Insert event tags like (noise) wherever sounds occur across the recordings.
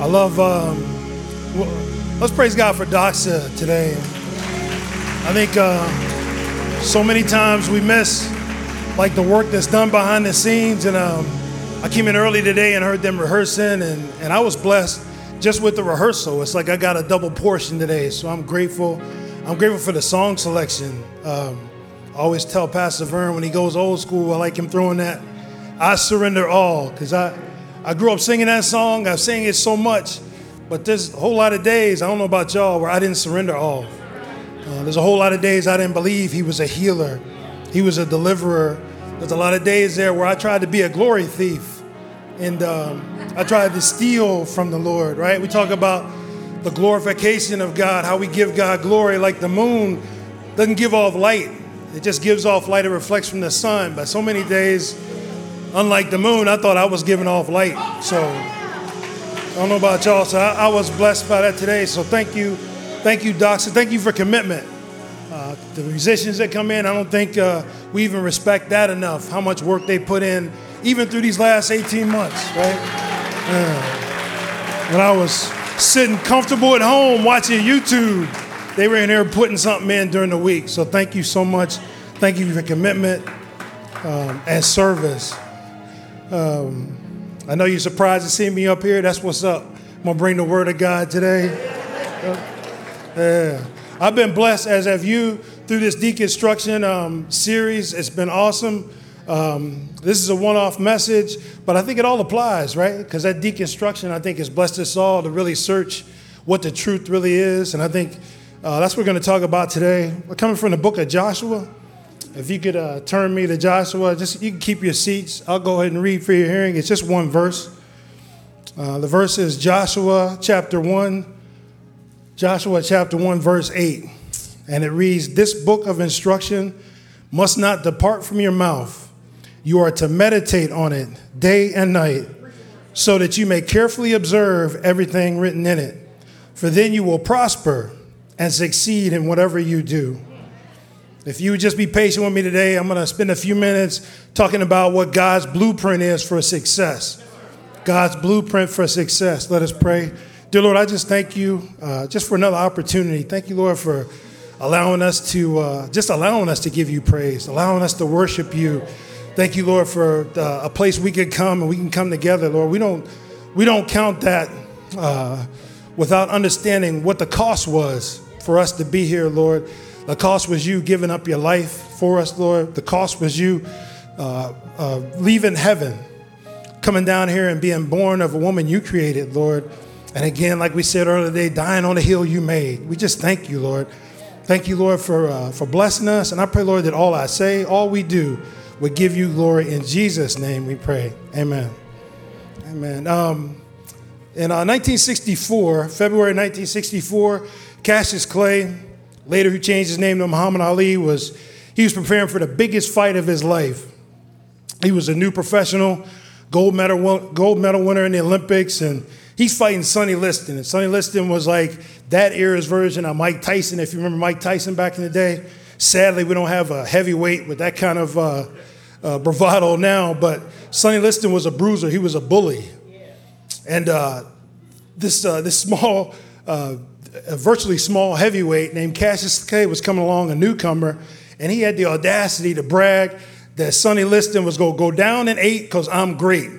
I love, um, well, let's praise God for Doxa today. I think uh, so many times we miss like the work that's done behind the scenes. And um, I came in early today and heard them rehearsing, and, and I was blessed just with the rehearsal. It's like I got a double portion today, so I'm grateful. I'm grateful for the song selection. Um, I always tell Pastor Vern when he goes old school, I like him throwing that I surrender all, because I I grew up singing that song. I've sang it so much, but there's a whole lot of days, I don't know about y'all, where I didn't surrender all. Uh, there's a whole lot of days I didn't believe he was a healer, he was a deliverer. There's a lot of days there where I tried to be a glory thief and um, I tried to steal from the Lord, right? We talk about the glorification of God, how we give God glory, like the moon doesn't give off light, it just gives off light, it reflects from the sun. But so many days, unlike the moon, I thought I was giving off light. So I don't know about y'all. So I, I was blessed by that today. So thank you. Thank you. So thank you for commitment. Uh, the musicians that come in, I don't think uh, we even respect that enough, how much work they put in, even through these last 18 months, right? Yeah. When I was sitting comfortable at home watching YouTube, they were in there putting something in during the week. So thank you so much. Thank you for your commitment um, and service. Um, I know you're surprised to see me up here. That's what's up. I'm gonna bring the word of God today. Yeah. I've been blessed, as have you, through this deconstruction um, series. It's been awesome. Um, this is a one off message, but I think it all applies, right? Because that deconstruction, I think, has blessed us all to really search what the truth really is. And I think uh, that's what we're going to talk about today. We're coming from the book of Joshua. If you could uh, turn me to Joshua, just you can keep your seats. I'll go ahead and read for your hearing. It's just one verse. Uh, the verse is Joshua chapter 1, Joshua chapter 1, verse 8. And it reads This book of instruction must not depart from your mouth. You are to meditate on it day and night, so that you may carefully observe everything written in it. For then you will prosper and succeed in whatever you do. If you would just be patient with me today, I'm going to spend a few minutes talking about what God's blueprint is for success. God's blueprint for success. Let us pray. Dear Lord, I just thank you uh, just for another opportunity. Thank you, Lord, for allowing us to uh, just allowing us to give you praise, allowing us to worship you. Thank you, Lord, for uh, a place we could come and we can come together, Lord. We don't we don't count that uh, without understanding what the cost was for us to be here, Lord. The cost was you giving up your life for us, Lord. The cost was you uh, uh, leaving heaven, coming down here and being born of a woman you created, Lord. And again, like we said earlier today, dying on the hill you made. We just thank you, Lord. Thank you, Lord, for, uh, for blessing us. And I pray, Lord, that all I say, all we do, would give you glory. In Jesus' name we pray. Amen. Amen. Um, in uh, 1964, February 1964, Cassius Clay, later who changed his name to Muhammad Ali, was he was preparing for the biggest fight of his life. He was a new professional, gold medal gold medal winner in the Olympics, and he's fighting Sonny Liston. And Sonny Liston was like that era's version of Mike Tyson. If you remember Mike Tyson back in the day, sadly we don't have a heavyweight with that kind of uh, uh, bravado now. But Sonny Liston was a bruiser. He was a bully, and uh, this uh, this (laughs) small uh, a virtually small heavyweight named Cassius Clay was coming along, a newcomer, and he had the audacity to brag that Sonny Liston was going to go down in eight because I'm great.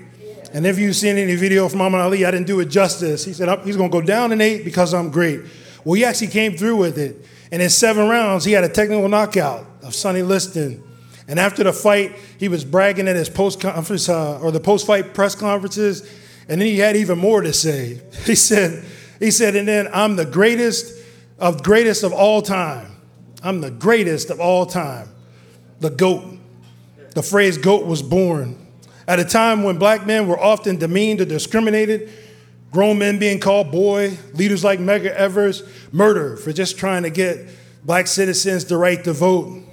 And if you've seen any video from Muhammad Ali, I didn't do it justice. He said he's going to go down in eight because I'm great. Well, he actually came through with it. And in seven rounds, he had a technical knockout of Sonny Liston. And after the fight, he was bragging at his post conference uh, or the post fight press conferences. And then he had even more to say. (laughs) He said, he said, and then I'm the greatest of greatest of all time. I'm the greatest of all time. The GOAT. The phrase GOAT was born. At a time when black men were often demeaned or discriminated, grown men being called boy, leaders like Medgar Evers, murder for just trying to get black citizens the right to vote,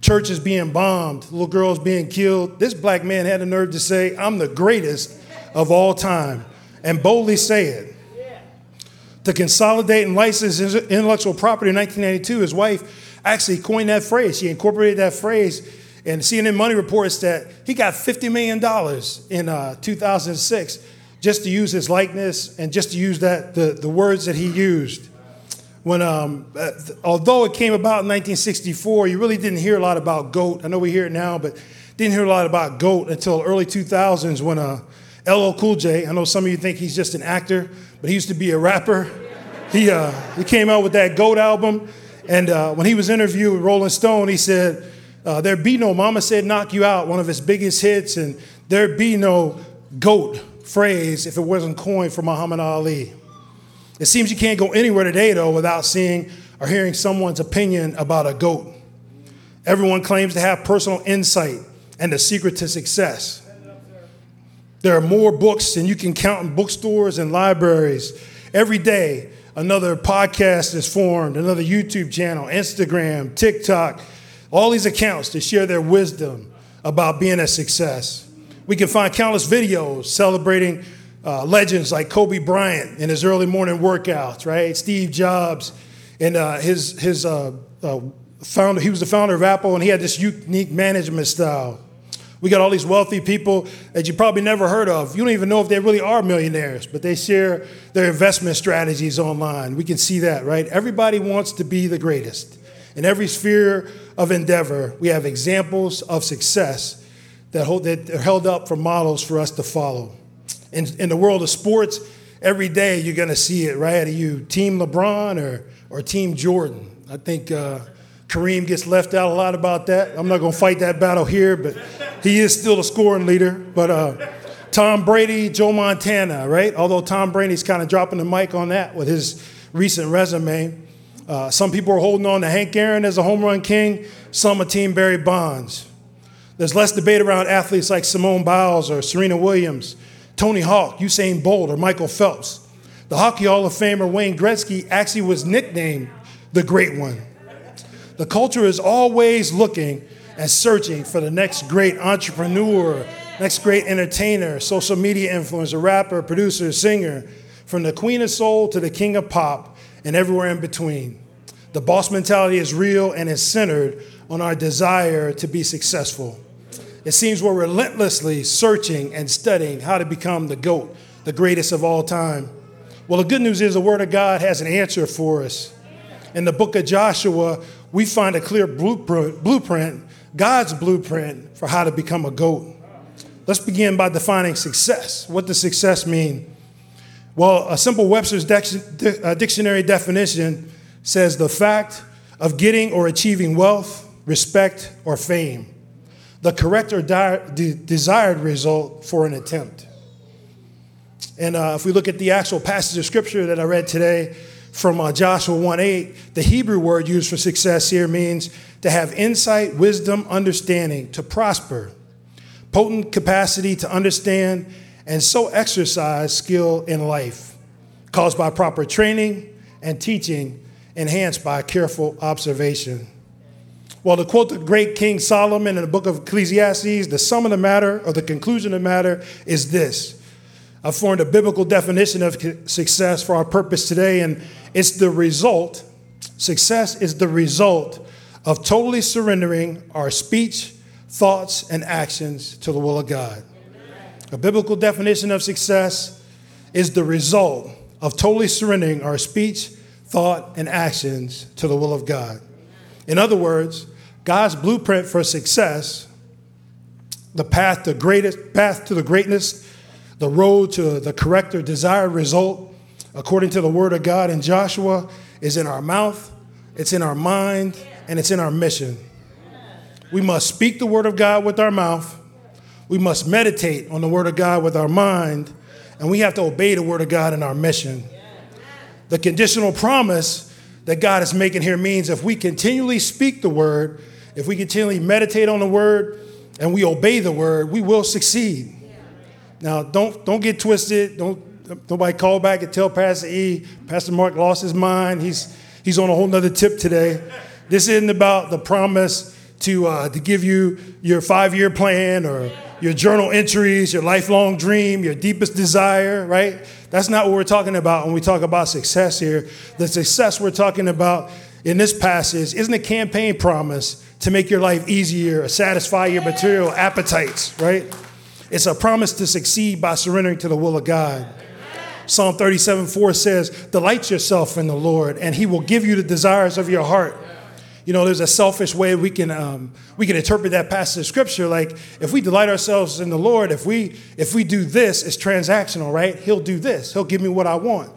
churches being bombed, little girls being killed. This black man had the nerve to say, I'm the greatest of all time, and boldly say it. To consolidate and license his intellectual property in 1992, his wife actually coined that phrase. She incorporated that phrase and CNN Money reports that he got $50 million in uh, 2006 just to use his likeness and just to use that the, the words that he used. When, um, uh, although it came about in 1964, you really didn't hear a lot about GOAT. I know we hear it now, but didn't hear a lot about GOAT until early 2000s when uh, LL Cool J, I know some of you think he's just an actor, but he used to be a rapper. He, uh, he came out with that GOAT album, and uh, when he was interviewed with Rolling Stone, he said, uh, There be no Mama Said Knock You Out, one of his biggest hits, and there be no GOAT phrase if it wasn't coined for Muhammad Ali. It seems you can't go anywhere today, though, without seeing or hearing someone's opinion about a GOAT. Everyone claims to have personal insight and the secret to success. There are more books than you can count in bookstores and libraries. Every day, another podcast is formed, another YouTube channel, Instagram, TikTok, all these accounts to share their wisdom about being a success. We can find countless videos celebrating uh, legends like Kobe Bryant in his early morning workouts, right? Steve Jobs and uh, his, his uh, uh, founder, he was the founder of Apple and he had this unique management style. We got all these wealthy people that you probably never heard of. You don't even know if they really are millionaires, but they share their investment strategies online. We can see that, right? Everybody wants to be the greatest. In every sphere of endeavor, we have examples of success that, hold, that are held up for models for us to follow. In, in the world of sports, every day you're going to see it, right? Are you Team LeBron or, or Team Jordan? I think uh, Kareem gets left out a lot about that. I'm not going to fight that battle here, but he is still a scoring leader. But uh, Tom Brady, Joe Montana, right? Although Tom Brady's kind of dropping the mic on that with his recent resume. Uh, some people are holding on to Hank Aaron as a home run king, some a team Barry Bonds. There's less debate around athletes like Simone Biles or Serena Williams, Tony Hawk, Usain Bolt, or Michael Phelps. The Hockey Hall of Famer Wayne Gretzky actually was nicknamed the Great One. The culture is always looking and searching for the next great entrepreneur, next great entertainer, social media influencer, rapper, producer, singer, from the queen of soul to the king of pop and everywhere in between. The boss mentality is real and is centered on our desire to be successful. It seems we're relentlessly searching and studying how to become the GOAT, the greatest of all time. Well, the good news is the Word of God has an answer for us. In the book of Joshua, we find a clear blueprint, God's blueprint for how to become a GOAT. Let's begin by defining success. What does success mean? Well, a simple Webster's uh, dictionary definition says the fact of getting or achieving wealth, respect, or fame, the correct or de- desired result for an attempt. And uh, if we look at the actual passage of scripture that I read today from uh, Joshua 1 8, the Hebrew word used for success here means to have insight, wisdom, understanding, to prosper, potent capacity to understand and so exercise skill in life, caused by proper training and teaching, enhanced by careful observation. Well, to quote the great King Solomon in the book of Ecclesiastes, the sum of the matter, or the conclusion of the matter, is this. I've formed a biblical definition of success for our purpose today, and it's the result, success is the result of totally surrendering our speech, thoughts, and actions to the will of God. A biblical definition of success is the result of totally surrendering our speech, thought, and actions to the will of God. In other words, God's blueprint for success, the path to greatest path to the greatness, the road to the correct or desired result, according to the word of God in Joshua, is in our mouth, it's in our mind, and it's in our mission. We must speak the word of God with our mouth we must meditate on the Word of God with our mind, and we have to obey the Word of God in our mission. The conditional promise that God is making here means if we continually speak the Word, if we continually meditate on the Word, and we obey the Word, we will succeed. Now, don't, don't get twisted. Don't, nobody call back and tell Pastor E. Pastor Mark lost his mind. He's, he's on a whole nother tip today. This isn't about the promise to, uh, to give you your five year plan or your journal entries, your lifelong dream, your deepest desire, right? That's not what we're talking about when we talk about success here. The success we're talking about in this passage isn't a campaign promise to make your life easier or satisfy your material appetites, right? It's a promise to succeed by surrendering to the will of God. Psalm 37 4 says, Delight yourself in the Lord, and he will give you the desires of your heart. You know, there's a selfish way we can um, we can interpret that passage of scripture. Like, if we delight ourselves in the Lord, if we if we do this, it's transactional, right? He'll do this. He'll give me what I want.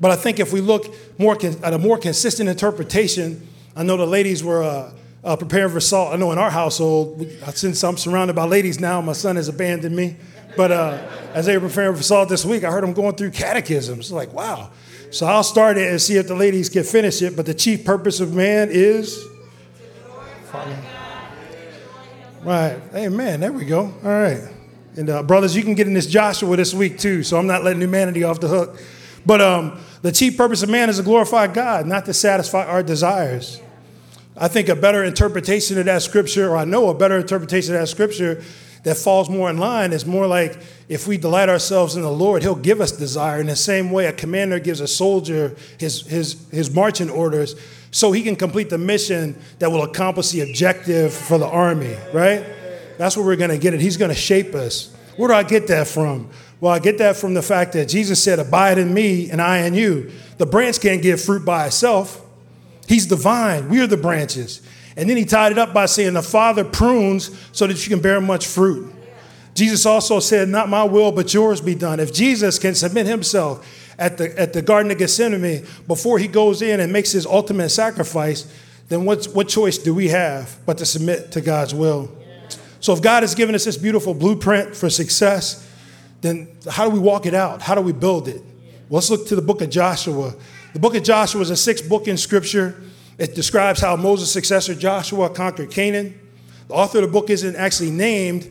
But I think if we look more at a more consistent interpretation, I know the ladies were uh, uh, preparing for salt. I know in our household, since I'm surrounded by ladies now, my son has abandoned me. But uh, as they were preparing for salt this week, I heard them going through catechisms. Like, wow. So I'll start it and see if the ladies can finish it. But the chief purpose of man is. Right. Amen. There we go. All right. And uh, brothers, you can get in this Joshua this week too. So I'm not letting humanity off the hook. But um, the chief purpose of man is to glorify God, not to satisfy our desires. I think a better interpretation of that scripture, or I know a better interpretation of that scripture that falls more in line is more like if we delight ourselves in the Lord, He'll give us desire. In the same way, a commander gives a soldier his, his, his marching orders so he can complete the mission that will accomplish the objective for the army, right? That's where we're to get it. He's to shape us. Where do I get that from? Well, I get that from the fact that Jesus said, Abide in me and I in you. The branch can't give fruit by itself. He's the vine, we are the branches. And then he tied it up by saying, The Father prunes so that you can bear much fruit. Jesus also said, Not my will, but yours be done. If Jesus can submit himself at the, at the Garden of Gethsemane before he goes in and makes his ultimate sacrifice, then what, what choice do we have but to submit to God's will? So if God has given us this beautiful blueprint for success, then how do we walk it out? How do we build it? Well, let's look to the book of Joshua. The book of Joshua is a sixth book in Scripture. It describes how Moses' successor Joshua conquered Canaan. The author of the book isn't actually named,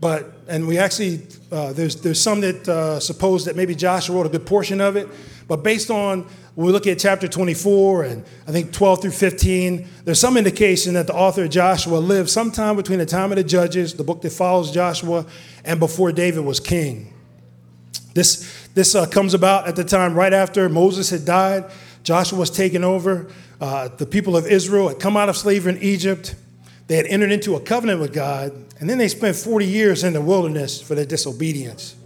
but and we actually uh, there's there's some that uh, suppose that maybe Joshua wrote a good portion of it, but based on we look at chapter 24 and I think 12 through 15, there's some indication that the author of Joshua lived sometime between the time of the Judges, the book that follows Joshua, and before David was king. This this uh, comes about at the time right after Moses had died. Joshua was taken over. Uh, the people of Israel had come out of slavery in Egypt. They had entered into a covenant with God, and then they spent 40 years in the wilderness for their disobedience.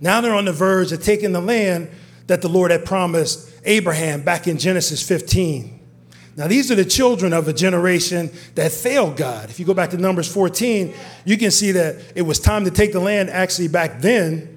Now they're on the verge of taking the land that the Lord had promised Abraham back in Genesis 15. Now, these are the children of a generation that failed God. If you go back to Numbers 14, you can see that it was time to take the land actually back then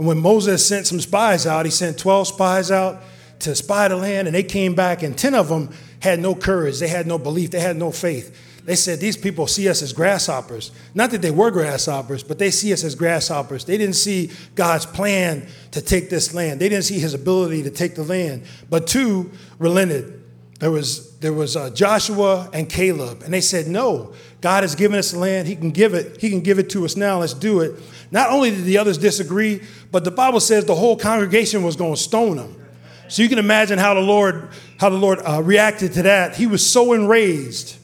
and when Moses sent some spies out, he sent 12 spies out to spy the land, and they came back, and 10 of them had no courage. They had no belief. They had no faith. They said, These people see us as grasshoppers. Not that they were grasshoppers, but they see us as grasshoppers. They didn't see God's plan to take this land, they didn't see his ability to take the land. But two relented. There was, there was uh, Joshua and Caleb, and they said, No, God has given us the land. He can give it. He can give it to us now. Let's do it. Not only did the others disagree, but the Bible says the whole congregation was going to stone them. So you can imagine how the Lord, how the Lord uh, reacted to that. He was so enraged.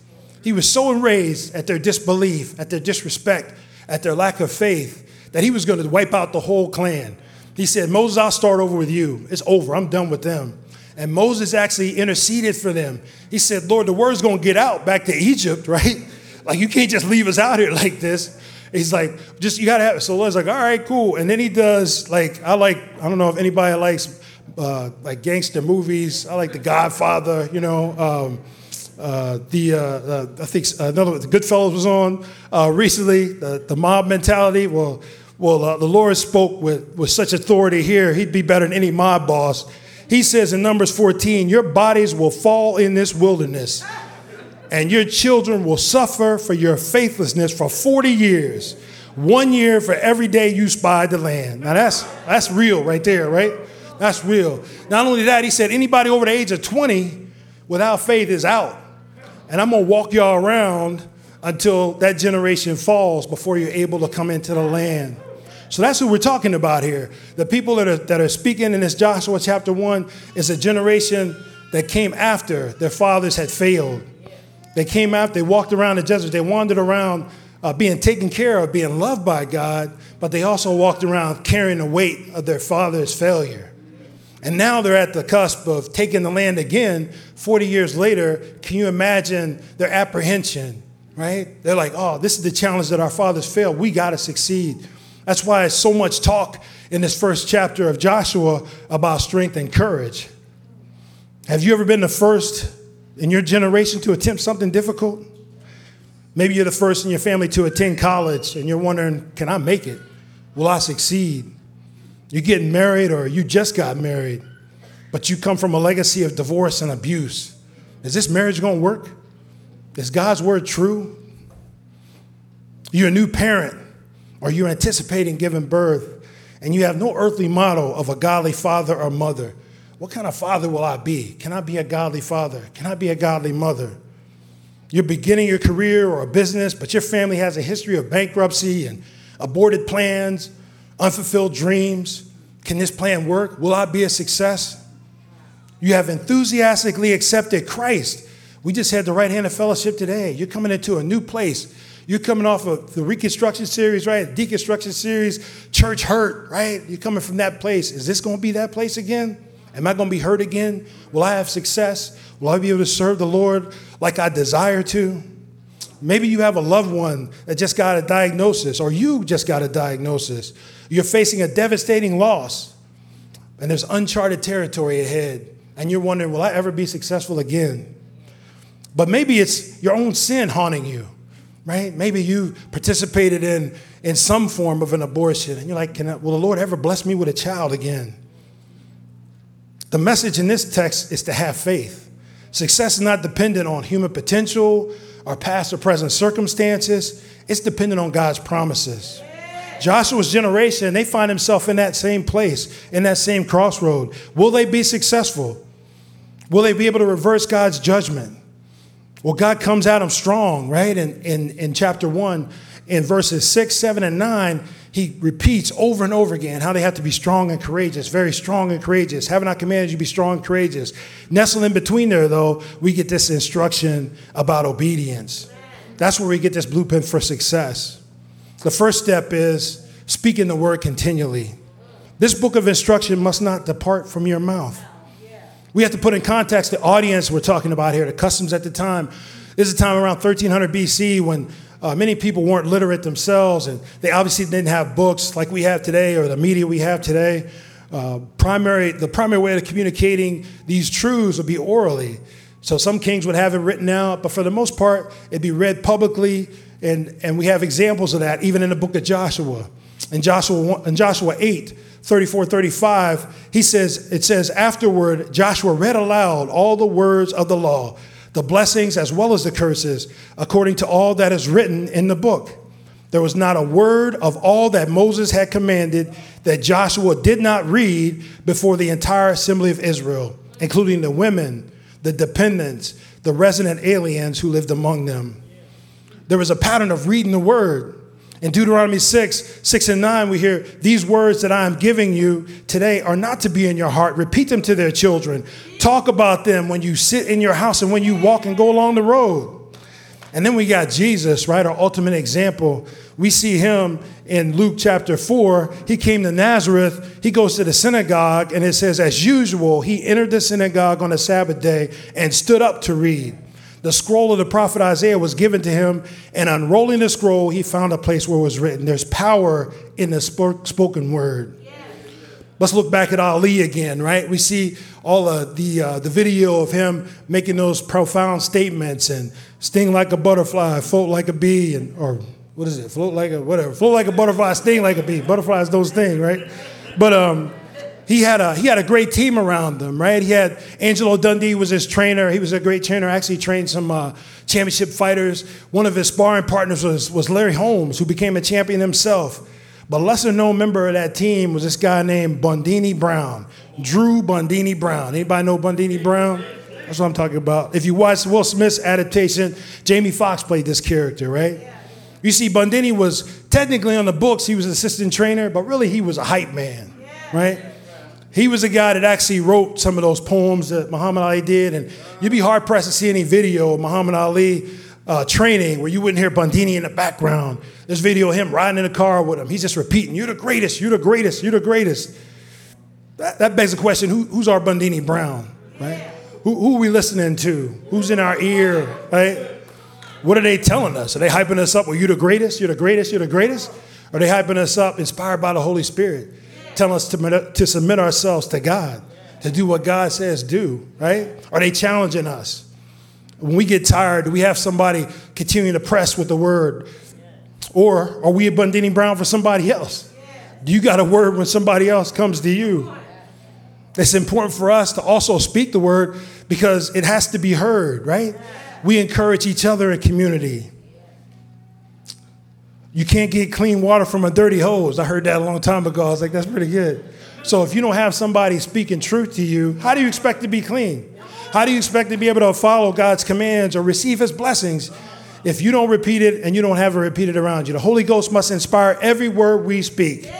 He was so enraged at their disbelief, at their disrespect, at their lack of faith, that he was going to wipe out the whole clan. He said, Moses, I'll start over with you. It's over. I'm done with them. And Moses actually interceded for them. He said, Lord, the word's to get out back to Egypt, (laughs) right? Like, you can't just leave us out here (laughs) like this. He's like, just, you got to have it. So Lord's like, all right, cool. And then he does, like, I like, I don't know if anybody likes uh, like gangster movies. I like The Godfather, you know. Um, uh, the uh, uh I think uh, another the Goodfellas was on uh, recently. The, the mob mentality. Well, well, uh, the Lord spoke with with such authority here. He'd be better than any mob boss. He says in Numbers 14, "Your bodies will fall in this wilderness." and your children will suffer for your faithlessness for 40 years. One year for every day you spied the land. Now that's that's real right there, right? That's real. Not only that, he said anybody over the age of 20 without faith is out. And I'm gonna walk y'all around until that generation falls before you're able to come into the land. So that's who we're talking about here. The people that are, that are speaking in this Joshua chapter 1 is a generation that came after their fathers had failed. They came out, they walked around the desert, they wandered around uh, being taken care of, being loved by God, but they also walked around carrying the weight of their father's failure. And now they're at the cusp of taking the land again 40 years later. Can you imagine their apprehension, right? They're like, oh, this is the challenge that our fathers failed. We got to succeed. That's why it's so much talk in this first chapter of Joshua about strength and courage. Have you ever been the first in your generation to attempt something difficult? Maybe you're the first in your family to attend college and you're wondering, can I make it? Will I succeed? You're getting married or you just got married, but you come from a legacy of divorce and abuse. Is this marriage going to work? Is God's word true? You're a new parent or you're anticipating giving birth and you have no earthly model of a godly father or mother. What kind of father will I be? Can I be a godly father? Can I be a godly mother? You're beginning your career or a business, but your family has a history of bankruptcy and aborted plans, unfulfilled dreams. Can this plan work? Will I be a success? You have enthusiastically accepted Christ. We just had the right hand of fellowship today. You're coming into a new place you're coming off of the Reconstruction series, right? Deconstruction series, church hurt, right? You're coming from that place. Is this going to be that place again? Am I going to be hurt again? Will I have success? Will I be able to serve the Lord like I desire to? Maybe you have a loved one that just got a diagnosis, or you just got a diagnosis. You're facing a devastating loss, and there's uncharted territory ahead, and you're wondering, will I ever be successful again? But maybe it's your own sin haunting you right? Maybe you participated in, in some form of an abortion, and you're like, Can I, will the Lord ever bless me with a child again? The message in this text is to have faith. Success is not dependent on human potential or past or present circumstances, it's dependent on God's promises. Joshua's generation, they find themselves in that same place, in that same crossroad. Will they be successful? Will they be able to reverse God's judgment? Well, God comes at them strong, right? In, in, in chapter one, in verses six, seven, and nine, he repeats over and over again how they have to be strong and courageous, very strong and courageous. Haven't I commanded you be strong and courageous? Nestled in between there, though, we get this instruction about obedience. That's where we get this blueprint for success. The first step is speaking the word continually. This book of instruction must not depart from your mouth. We have to put in context the audience we're talking about here, the customs at the time. This is a time around 1300 BC when uh, many people weren't literate themselves, and they obviously didn't have books like we have today or the media we have today. Uh, primary, the primary way of communicating these truths would be orally. So some kings would have it written out, but for the most part, it'd be read publicly, and, and we have examples of that even in the book of Joshua. In Joshua, in Joshua 8, 34, 35, he says, it says, afterward, Joshua read aloud all the words of the law, the blessings as well as the curses, according to all that is written in the book. There was not a word of all that Moses had commanded that Joshua did not read before the entire assembly of Israel, including the women, the dependents, the resident aliens who lived among them. There was a pattern of reading the word. In Deuteronomy 6, 6 and 9, we hear, These words that I am giving you today are not to be in your heart. Repeat them to their children. Talk about them when you sit in your house and when you walk and go along the road. And then we got Jesus, right? Our ultimate example. We see him in Luke chapter 4. He came to Nazareth. He goes to the synagogue, and it says, as usual, he entered the synagogue on the Sabbath day and stood up to read the scroll of the prophet Isaiah was given to him, and unrolling the scroll, he found a place where it was written. There's power in the spoken word. Let's look back at Ali again, right? We see all of the, uh, the video of him making those profound statements and sting like a butterfly, float like a bee, and or what is it? Float like a whatever. Float like a butterfly, sting like a bee. Butterflies, those things, right? But um, he had a he had a great team around him, right? He had Angelo Dundee was his trainer. He was a great trainer. Actually trained some uh, championship fighters. One of his sparring partners was was Larry Holmes, who became a champion himself. But lesser known member of that team was this guy named Bundini Brown, Drew Bundini Brown. Anybody know Bundini Brown? That's what I'm talking about. If you watch Will Smith's adaptation, Jamie Foxx played this character, right? You see, Bundini was technically on the books, he was an assistant trainer, but really he was a hype man, right? He was a guy that actually wrote some of those poems that Muhammad Ali did, and you'd be hard pressed to see any video of Muhammad Ali uh, training where you wouldn't hear Bundini in the background. There's video of him riding in the car with him. He's just repeating, You're the greatest, you're the greatest, you're the greatest. That, that begs the question who, who's our Bundini Brown, right? Who, who are we listening to? Who's in our ear, right? What are they telling us? Are they hyping us up? Well, you're the greatest, you're the greatest, you're the greatest? Are they hyping us up, inspired by the Holy Spirit, telling us to, to submit ourselves to God, to do what God says do, right? Are they challenging us? When we get tired, do we have somebody continuing to press with the word? Or are we a Bundini Brown for somebody else? Do you got a word when somebody else comes to you? It's important for us to also speak the word because it has to be heard, right? We encourage each other in community. You can't get clean water from a dirty hose. I heard that a long time ago. I was like, that's pretty good. So if you don't have somebody speaking truth to you, how do you expect to be clean? How do you expect to be able to follow God's commands or receive his blessings if you don't repeat it and you don't have it repeated around you? The Holy Ghost must inspire every word we speak.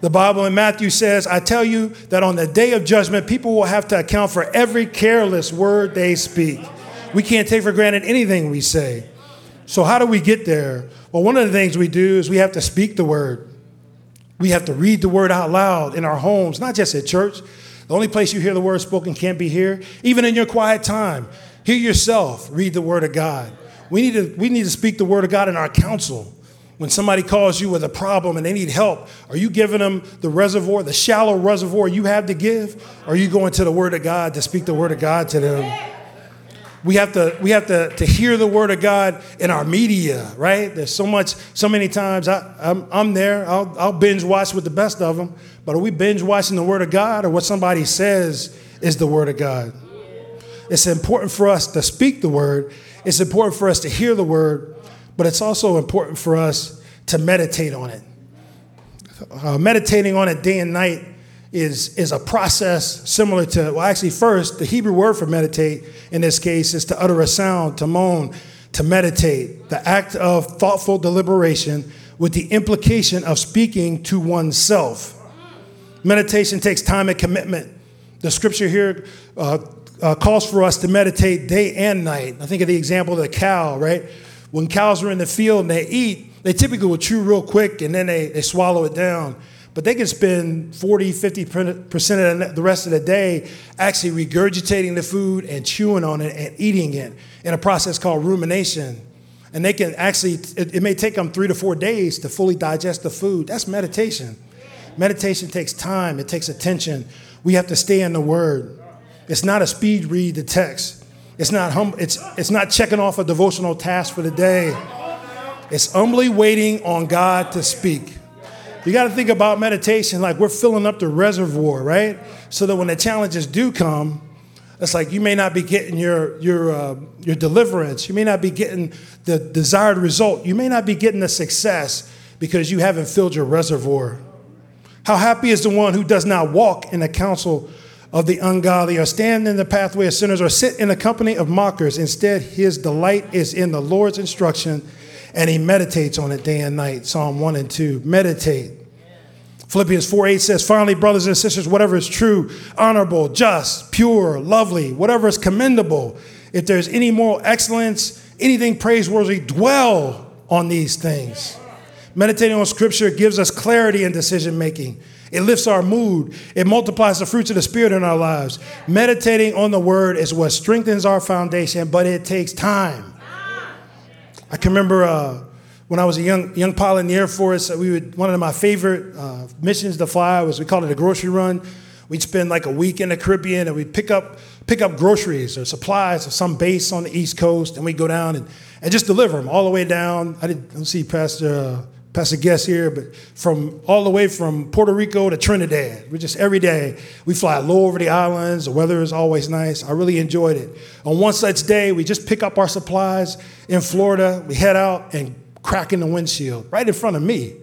The Bible in Matthew says, I tell you that on the day of judgment, people will have to account for every careless word they speak. We can't take for granted anything we say. So, how do we get there? Well, one of the things we do is we have to speak the word. We have to read the word out loud in our homes, not just at church. The only place you hear the word spoken can't be here. Even in your quiet time, hear yourself read the word of God. We need to, we need to speak the word of God in our counsel. When somebody calls you with a problem and they need help, are you giving them the reservoir, the shallow reservoir you have to give? Or are you going to the word of God to speak the word of God to them? We have to we have to, to hear the word of God in our media, right? There's so much, so many times I, I'm, I'm there. I'll, I'll binge watch with the best of them, but are we binge watching the word of God or what somebody says is the word of God? It's important for us to speak the word. It's important for us to hear the word, but it's also important for us to meditate on it. Uh, meditating on it day and night is, is a process similar to, well, actually, first, the Hebrew word for meditate in this case is to utter a sound, to moan, to meditate, the act of thoughtful deliberation with the implication of speaking to oneself. Meditation takes time and commitment. The scripture here uh, uh, calls for us to meditate day and night. I think of the example of the cow, right? When cows are in the field and they eat, they typically will chew real quick and then they, they swallow it down but they can spend 40, 50% of the rest of the day actually regurgitating the food and chewing on it and eating it in a process called rumination. And they can actually, it, it may take them three to four days to fully digest the food. That's meditation. Meditation takes time, it takes attention. We have to stay in the Word. It's not a speed read the text. It's not hum, it's it's not checking off a devotional task for the day. It's humbly waiting on God to speak. You got to think about meditation like we're filling up the reservoir, right? So that when the challenges do come, it's like you may not be getting your your uh, your deliverance. You may not be getting the desired result. You may not be getting the success because you haven't filled your reservoir. How happy is the one who does not walk in the counsel of the ungodly, or stand in the pathway of sinners, or sit in the company of mockers. Instead, his delight is in the Lord's instruction and he meditates on it day and night. Psalm 1 and 2. Meditate. Philippians 4 8 says, Finally, brothers and sisters, whatever is true, honorable, just, pure, lovely, whatever is commendable, if there's any moral excellence, anything praiseworthy, dwell on these things. Meditating on Scripture gives us clarity in decision making. It lifts our mood. It multiplies the fruits of the Spirit in our lives. Meditating on the Word is what strengthens our foundation, but it takes time. I can remember uh, when I was a young young pilot in the Air Force, we would one of my favorite uh, missions to fly was we called it a grocery run. We'd spend like a week in the Caribbean and we'd pick up pick up groceries or supplies of some base on the East Coast, and we'd go down and, and just deliver them all the way down. I didn't see Pastor uh, Pastor Guest here, but from all the way from Puerto Rico to Trinidad. We just every day we fly low over the islands. The weather is always nice. I really enjoyed it. On one such day, we just pick up our supplies in Florida. We head out and crack in the windshield right in front of me,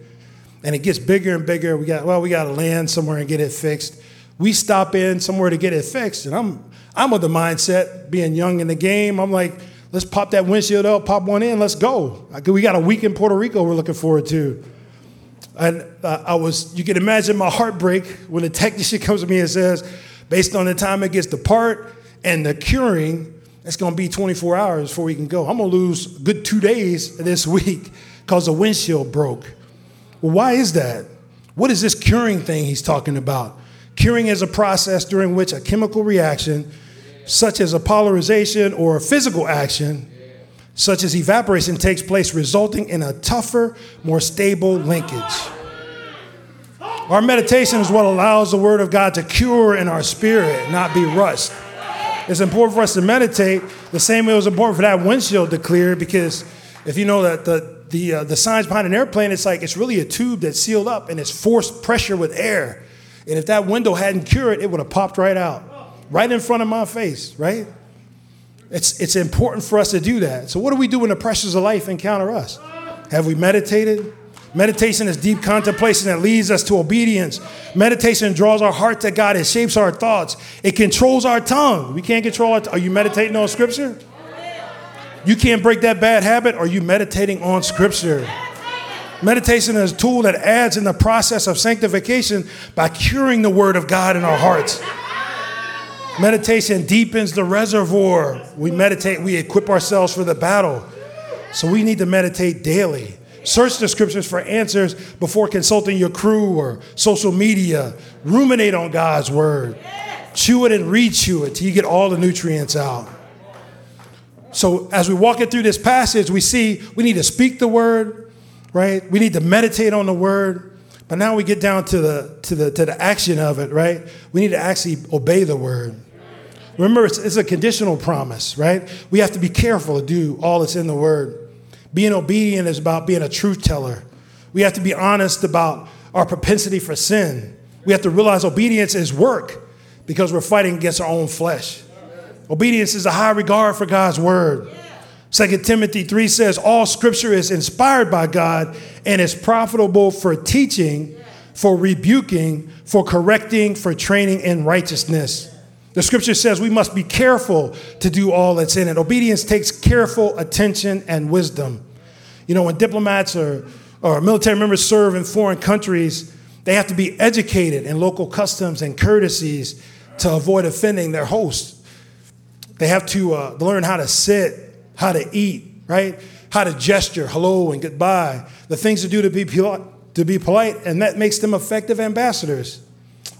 and it gets bigger and bigger. We got well, we got to land somewhere and get it fixed. We stop in somewhere to get it fixed, and I'm I'm of the mindset, being young in the game, I'm like, Let's pop that windshield up, pop one in, let's go. We got a week in Puerto Rico we're looking forward to. And uh, I was, you can imagine my heartbreak when the technician (laughs) comes to me and says, based on the time it gets the part and the curing, it's gonna be 24 hours before we can go. I'm gonna lose good two days this week because the windshield broke. Well, why is that? What is this curing thing he's talking about? Curing is a process during which a chemical reaction, such as a polymerization or a physical action, such as evaporation, takes place, resulting in a tougher, more stable linkage. Our meditation is what allows the Word of God to cure in our spirit, not be rushed. It's important for us to meditate the same way it was important for that windshield to clear because if you know that the, the, uh, the signs behind an airplane, it's like it's really a tube that's sealed up and it's forced pressure with air. And if that window hadn't cured, it would have popped right out, right in front of my face, right? It's, it's important for us to do that. So, what do we do when the pressures of life encounter us? Have we meditated? Meditation is deep contemplation that leads us to obedience. Meditation draws our heart to God. It shapes our thoughts. It controls our tongue. We can't control our. T- are you meditating on Scripture? You can't break that bad habit. Are you meditating on Scripture? Meditation is a tool that adds in the process of sanctification by curing the Word of God in our hearts. Meditation deepens the reservoir. We meditate, we equip ourselves for the battle. So we need to meditate daily. Search the scriptures for answers before consulting your crew or social media. Ruminate on God's word. Chew it and rechew it till you get all the nutrients out. So as we walk it through this passage, we see we need to speak the word, right? We need to meditate on the word. But now we get down to the to the to the action of it, right? We need to actually obey the word. Remember, it's, it's a conditional promise, right? We have to be careful to do all that's in the word. Being obedient is about being a truth teller. We have to be honest about our propensity for sin. We have to realize obedience is work because we're fighting against our own flesh. Obedience is a high regard for God's word. 2 Timothy 3 says, All scripture is inspired by God and is profitable for teaching, for rebuking, for correcting, for training in righteousness. The scripture says we must be careful to do all that's in it. Obedience takes careful attention and wisdom. You know, when diplomats or, or military members serve in foreign countries, they have to be educated in local customs and courtesies to avoid offending their host. They have to uh, learn how to sit how to eat, right? How to gesture, hello and goodbye, the things to do to be, to be polite, and that makes them effective ambassadors.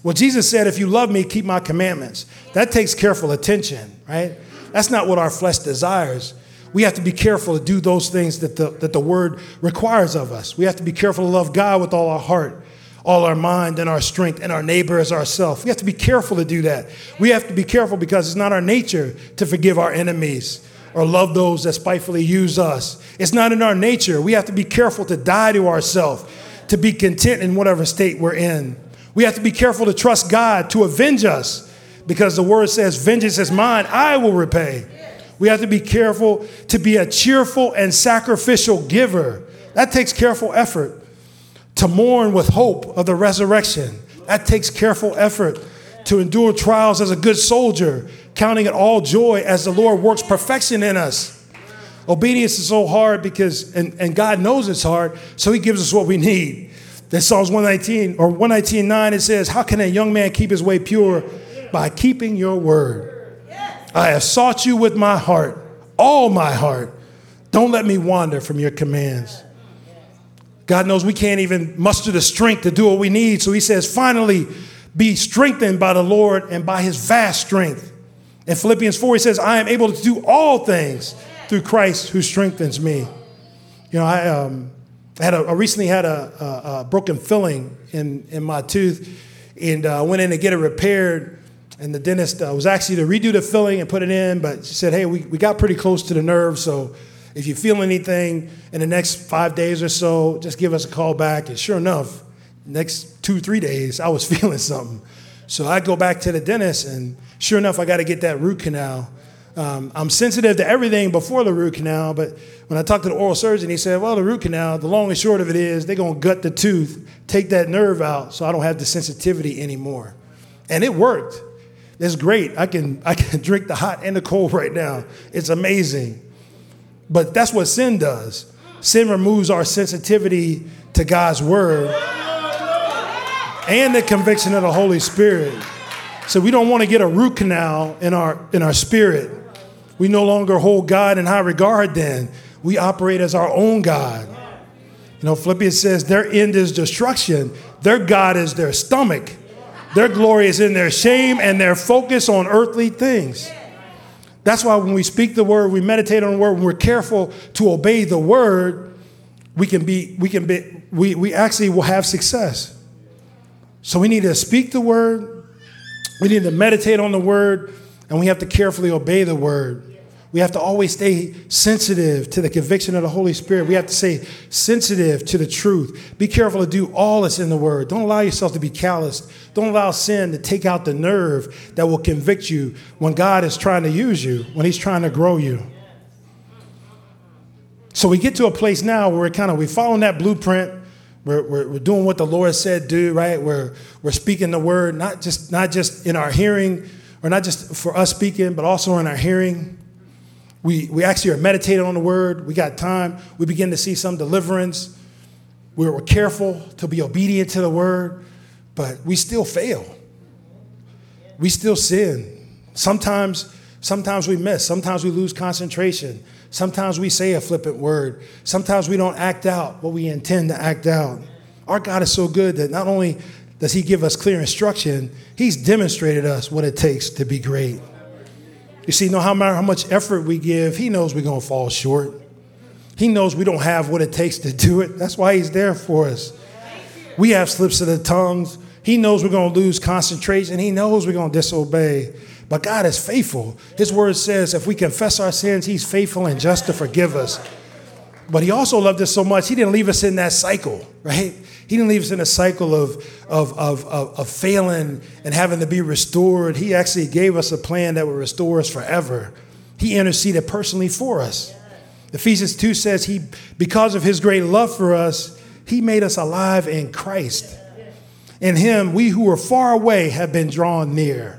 Well, Jesus said, if you love me, keep my commandments. That takes careful attention, right? That's not what our flesh desires. We have to be careful to do those things that the, that the word requires of us. We have to be careful to love God with all our heart, all our mind, and our strength, and our neighbor as ourselves. We have to be careful to do that. We have to be careful because it's not our nature to forgive our enemies or love those that spitefully use us. It's not in our nature. We have to be careful to die to ourselves, to be content in whatever state we're in. We have to be careful to trust God to avenge us because the word says, Vengeance is mine, I will repay. We have to be careful to be a cheerful and sacrificial giver. That takes careful effort. To mourn with hope of the resurrection. That takes careful effort. To endure trials as a good soldier counting it all joy as the Lord works perfection in us. Obedience is so hard because, and, and God knows it's hard, so He gives us what we need. That Psalms 119 or 119.9, it says, How can a young man keep his way pure? By keeping your word. I have sought you with my heart, all my heart. Don't let me wander from your commands. God knows we can't even muster the strength to do what we need. So he says, finally, be strengthened by the Lord and by his vast strength. In Philippians 4, he says, I am able to do all things through Christ who strengthens me. You know, I, um, had a, I recently had a, a, a, broken filling in, in my tooth, and I uh, went in to get it repaired. And the dentist uh, was actually to redo the filling and put it in, but she said, Hey, we, we got pretty close to the nerve, so if you feel anything in the next five days or so, just give us a call back. And sure enough, next two, three days, I was (laughs) feeling something. So I go back to the dentist, and sure enough, I got to get that root canal. Um, I'm sensitive to everything before the root canal, but when I talked to the oral surgeon, he said, Well, the root canal, the long and short of it is they're going to gut the tooth, take that nerve out so I don't have the sensitivity anymore. And it worked. It's great. I can, (laughs) I can drink the hot and the cold right now. It's amazing. But that's what sin does. Sin removes our sensitivity to God's word and the conviction of the Holy Spirit. So we don't want to get a root canal in our in our spirit. We no longer hold God in high regard then. We operate as our own God. You know, Philippians says their end is destruction. Their God is their stomach. Their glory is in their shame and their focus on earthly things. That's why when we speak the word, we meditate on the word, when we're careful to obey the word, we can be, we can be, we, we actually will have success. So we need to speak the word, we need to meditate on the word, and we have to carefully obey the word. We have to always stay sensitive to the conviction of the Holy Spirit. We have to stay sensitive to the truth. Be careful to do all that's in the Word. Don't allow yourself to be callous. Don't allow sin to take out the nerve that will convict you when God is trying to use you, when He's trying to grow you. So we get to a place now where we're kind of we're following that blueprint. We're, we're, we're doing what the Lord said do, right? We're, we're speaking the word, not just, not just in our hearing, or not just for us speaking, but also in our hearing. We, we actually are meditating on the word. We got time. We begin to see some deliverance. We're, we're careful to be obedient to the word, but we still fail. We still sin. Sometimes, sometimes we miss. Sometimes we lose concentration. Sometimes we say a flippant word. Sometimes we don't act out what we intend to act out. Our God is so good that not only does He give us clear instruction, He's demonstrated us what it takes to be great. You see, no matter how much effort we give, He knows we're going to fall short. He knows we don't have what it takes to do it. That's why He's there for us. We have slips of the tongues. He knows we're going to lose concentration. He knows we're going to disobey. But God is faithful. His word says if we confess our sins, He's faithful and just to forgive us. But He also loved us so much, He didn't leave us in that cycle, right? He didn't leave us in a cycle of, of, of, of, of failing and having to be restored. He actually gave us a plan that would restore us forever. He interceded personally for us. Ephesians 2 says, He, because of His great love for us, He made us alive in Christ. In Him, we who were far away have been drawn near.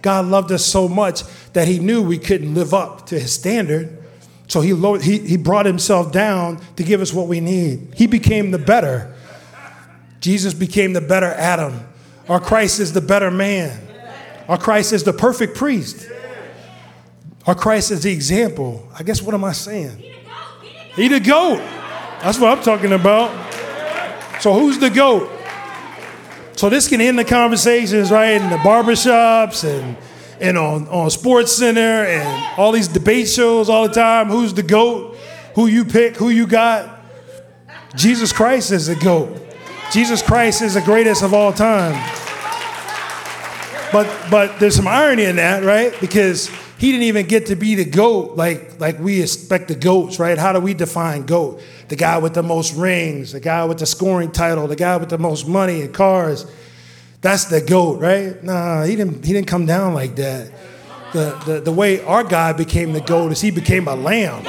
God loved us so much that He knew we couldn't live up to His standard. So he, he, he brought himself down to give us what we need. He became the better. Jesus became the better Adam. Our Christ is the better man. Our Christ is the perfect priest. Our Christ is the example. I guess what am I saying? He the goat. That's what I'm talking about. So who's the goat? So this can end the conversations, right? In the barbershops and and on, on SportsCenter and all these debate shows all the time. Who's the GOAT? Who you pick? Who you got? Jesus Christ is the GOAT. Jesus Christ is the greatest of all time. But but there's some irony in that, right? Because he didn't even get to be the goat like like we expect the goats, right? How do we define goat? The guy with the most rings, the guy with the scoring title, the guy with the most money and cars. That's the goat, right? Nah, he didn't he didn't come down like that. The, the, the way our God became the goat is he became a lamb.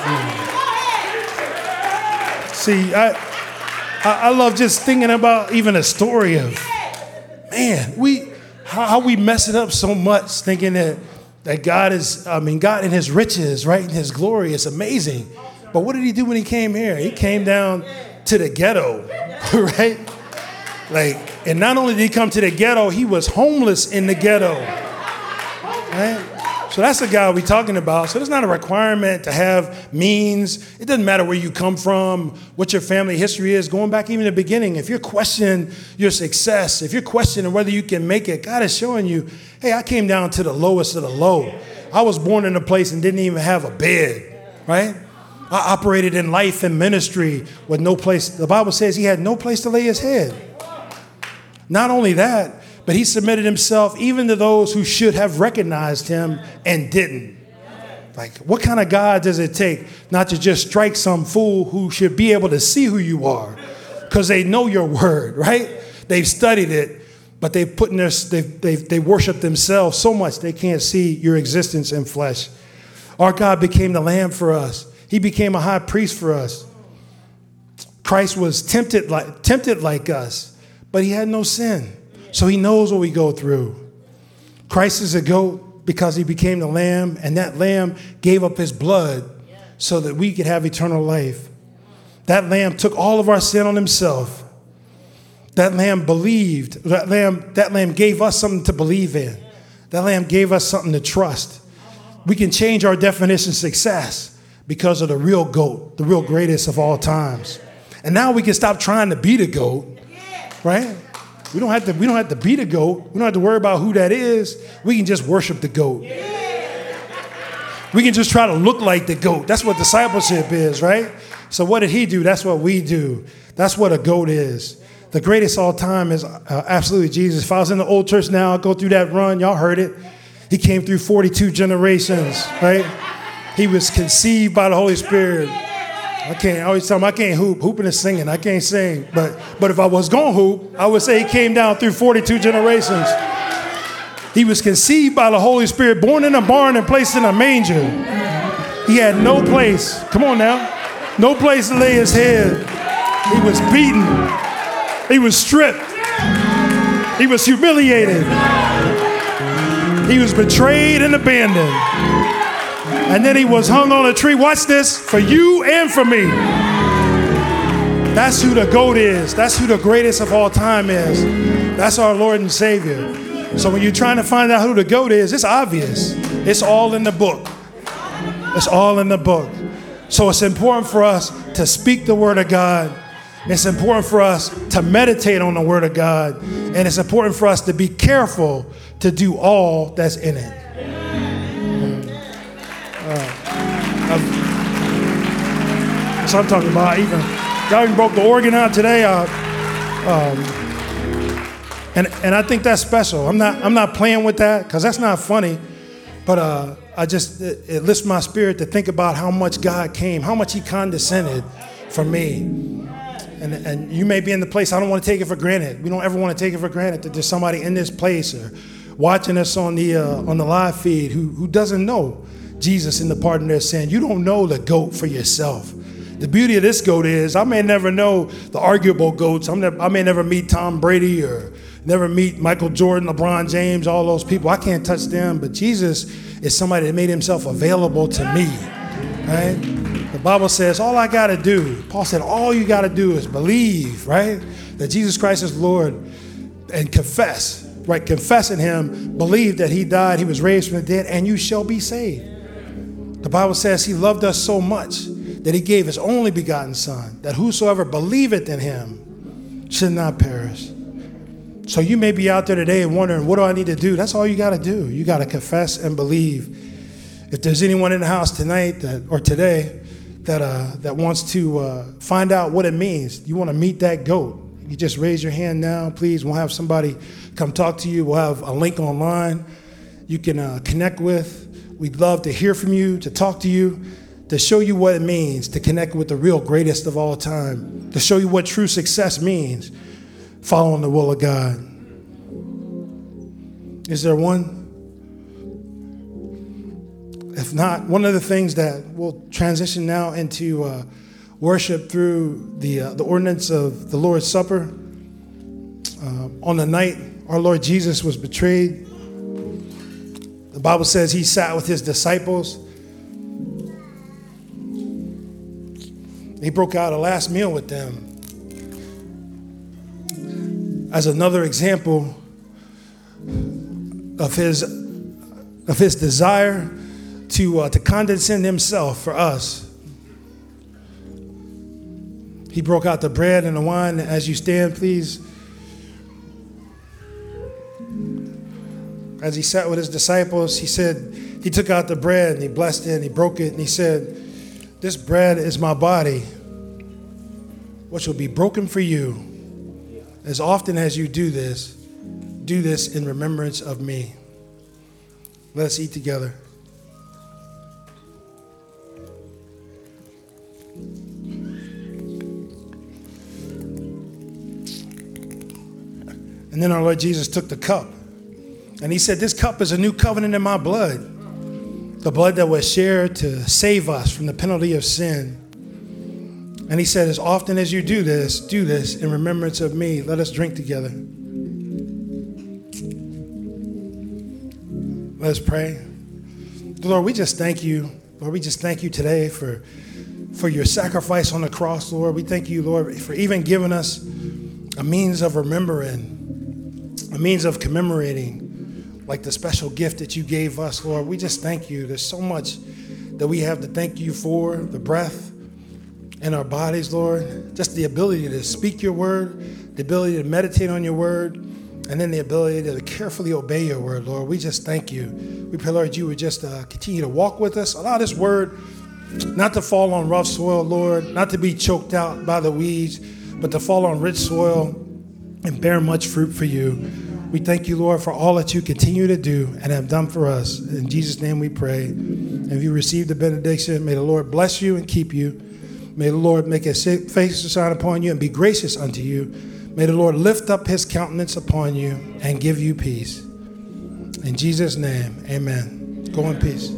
Hmm. See, I, I, I love just thinking about even a story of, man, we how, how we mess it up so much thinking that that God is, I mean, God in his riches, right? In his glory it's amazing. But what did he do when he came here? He came down to the ghetto, (laughs) right? Like, and not only did he come to the ghetto, he was homeless in the ghetto. Right? So that's the guy we're talking about. So it's not a requirement to have means. It doesn't matter where you come from, what your family history is, going back even to the beginning. If you're questioning your success, if you're questioning whether you can make it, God is showing you, hey, I came down to the lowest of the low. I was born in a place and didn't even have a bed, right? I operated in life and ministry with no place. The Bible says he had no place to lay his head. Not only that, but he submitted himself even to those who should have recognized him and didn't. Like, what kind of God does it take not to just strike some fool who should be able to see who you are? Because they know your word, right? They've studied it, but they've put in their, they've, they've, they worship themselves so much they can't see your existence in flesh. Our God became the lamb for us, He became a high priest for us. Christ was tempted like, tempted like us, but He had no sin. So he knows what we go through. Christ is a goat because he became the lamb, and that lamb gave up his blood so that we could have eternal life. That lamb took all of our sin on himself. That lamb believed. That lamb, that lamb gave us something to believe in. That lamb gave us something to trust. We can change our definition of success because of the real goat, the real greatest of all times. And now we can stop trying to be the goat, right? We don't have to, we don't have to be the goat. We don't have to worry about who that is. We can just worship the goat. We can just try to look like the goat. That's what discipleship is, right? So what did he do? That's what we do. That's what a goat is. The greatest all time is uh, absolutely Jesus. If I was in the old church now, I'll go through that run. Y'all heard it. He came through 42 generations, right? He was conceived by the Holy Spirit. I can't I always tell him I can't hoop. Hooping is singing. I can't sing. But but if I was gonna hoop, I would say he came down through 42 generations. He was conceived by the Holy Spirit, born in a barn and placed in a manger. He had no place. Come on now. No place to lay his head. He was beaten. He was stripped. He was humiliated. He was betrayed and abandoned. And then he was hung on a tree. Watch this for you and for me. That's who the GOAT is. That's who the greatest of all time is. That's our Lord and Savior. So when you're trying to find out who the GOAT is, it's obvious. It's all in the book. It's all in the book. So it's important for us to speak the Word of God. It's important for us to meditate on the Word of God. And it's important for us to be careful to do all that's in it. That's what I'm talking about. Even y'all even broke the organ out today. Uh, um, and and I think that's special. I'm not I'm not playing with that because that's not funny. But uh, I just, it, it lifts my spirit to think about how much God came, how much He condescended for me. And, and you may be in the place, I don't want to take it for granted. We don't ever want to take it for granted that there's somebody in this place or watching us on the, uh, on the live feed who, who doesn't know Jesus in the pardon of their sin. You don't know the goat for yourself. The beauty of this goat is I may never know the arguable goats. I may never meet Tom Brady or never meet Michael Jordan, LeBron James, all those people. I can't touch them, but Jesus is somebody that made himself available to me. Right? The Bible says all I got to do, Paul said, all you got to do is believe, right? That Jesus Christ is Lord and confess, right? Confessing him, believe that he died, he was raised from the dead, and you shall be saved. The Bible says he loved us so much that he gave his only begotten Son, that whosoever believeth in him should not perish. So you may be out there today and wondering, what do I need to do? That's all you got to do. You got to confess and believe. If there's anyone in the house tonight that, or today that, uh, that wants to uh, find out what it means, you want to meet that goat, you just raise your hand now, please. We'll have somebody come talk to you. We'll have a link online you can uh, connect with. We'd love to hear from you, to talk to you, to show you what it means to connect with the real greatest of all time, to show you what true success means following the will of God. Is there one? If not, one of the things that we'll transition now into uh, worship through the, uh, the ordinance of the Lord's Supper. Uh, on the night our Lord Jesus was betrayed, the Bible says he sat with his disciples. He broke out a last meal with them as another example of his, of his desire to, uh, to condescend himself for us. He broke out the bread and the wine. As you stand, please. As he sat with his disciples, he said, He took out the bread and he blessed it and he broke it and he said, This bread is my body, which will be broken for you. As often as you do this, do this in remembrance of me. Let us eat together. And then our Lord Jesus took the cup and he said, This cup is a new covenant in my blood, the blood that was shared to save us from the penalty of sin. And he said, As often as you do this, do this in remembrance of me. Let us drink together. Let's pray. Lord, we just thank you. Lord, we just thank you today for, for your sacrifice on the cross, Lord. We thank you, Lord, for even giving us a means of remembering, a means of commemorating, like the special gift that you gave us, Lord. We just thank you. There's so much that we have to thank you for the breath in our bodies, Lord. Just the ability to speak your word, the ability to meditate on your word and then the ability to carefully obey your word, Lord. We just thank you. We pray, Lord, you would just uh, continue to walk with us. Allow this word not to fall on rough soil, Lord, not to be choked out by the weeds, but to fall on rich soil and bear much fruit for you. We thank you, Lord, for all that you continue to do and have done for us. In Jesus' name we pray. And if you receive the benediction, may the Lord bless you and keep you. May the Lord make his face to shine upon you and be gracious unto you. May the Lord lift up his countenance upon you and give you peace. In Jesus' name, amen. Go in peace.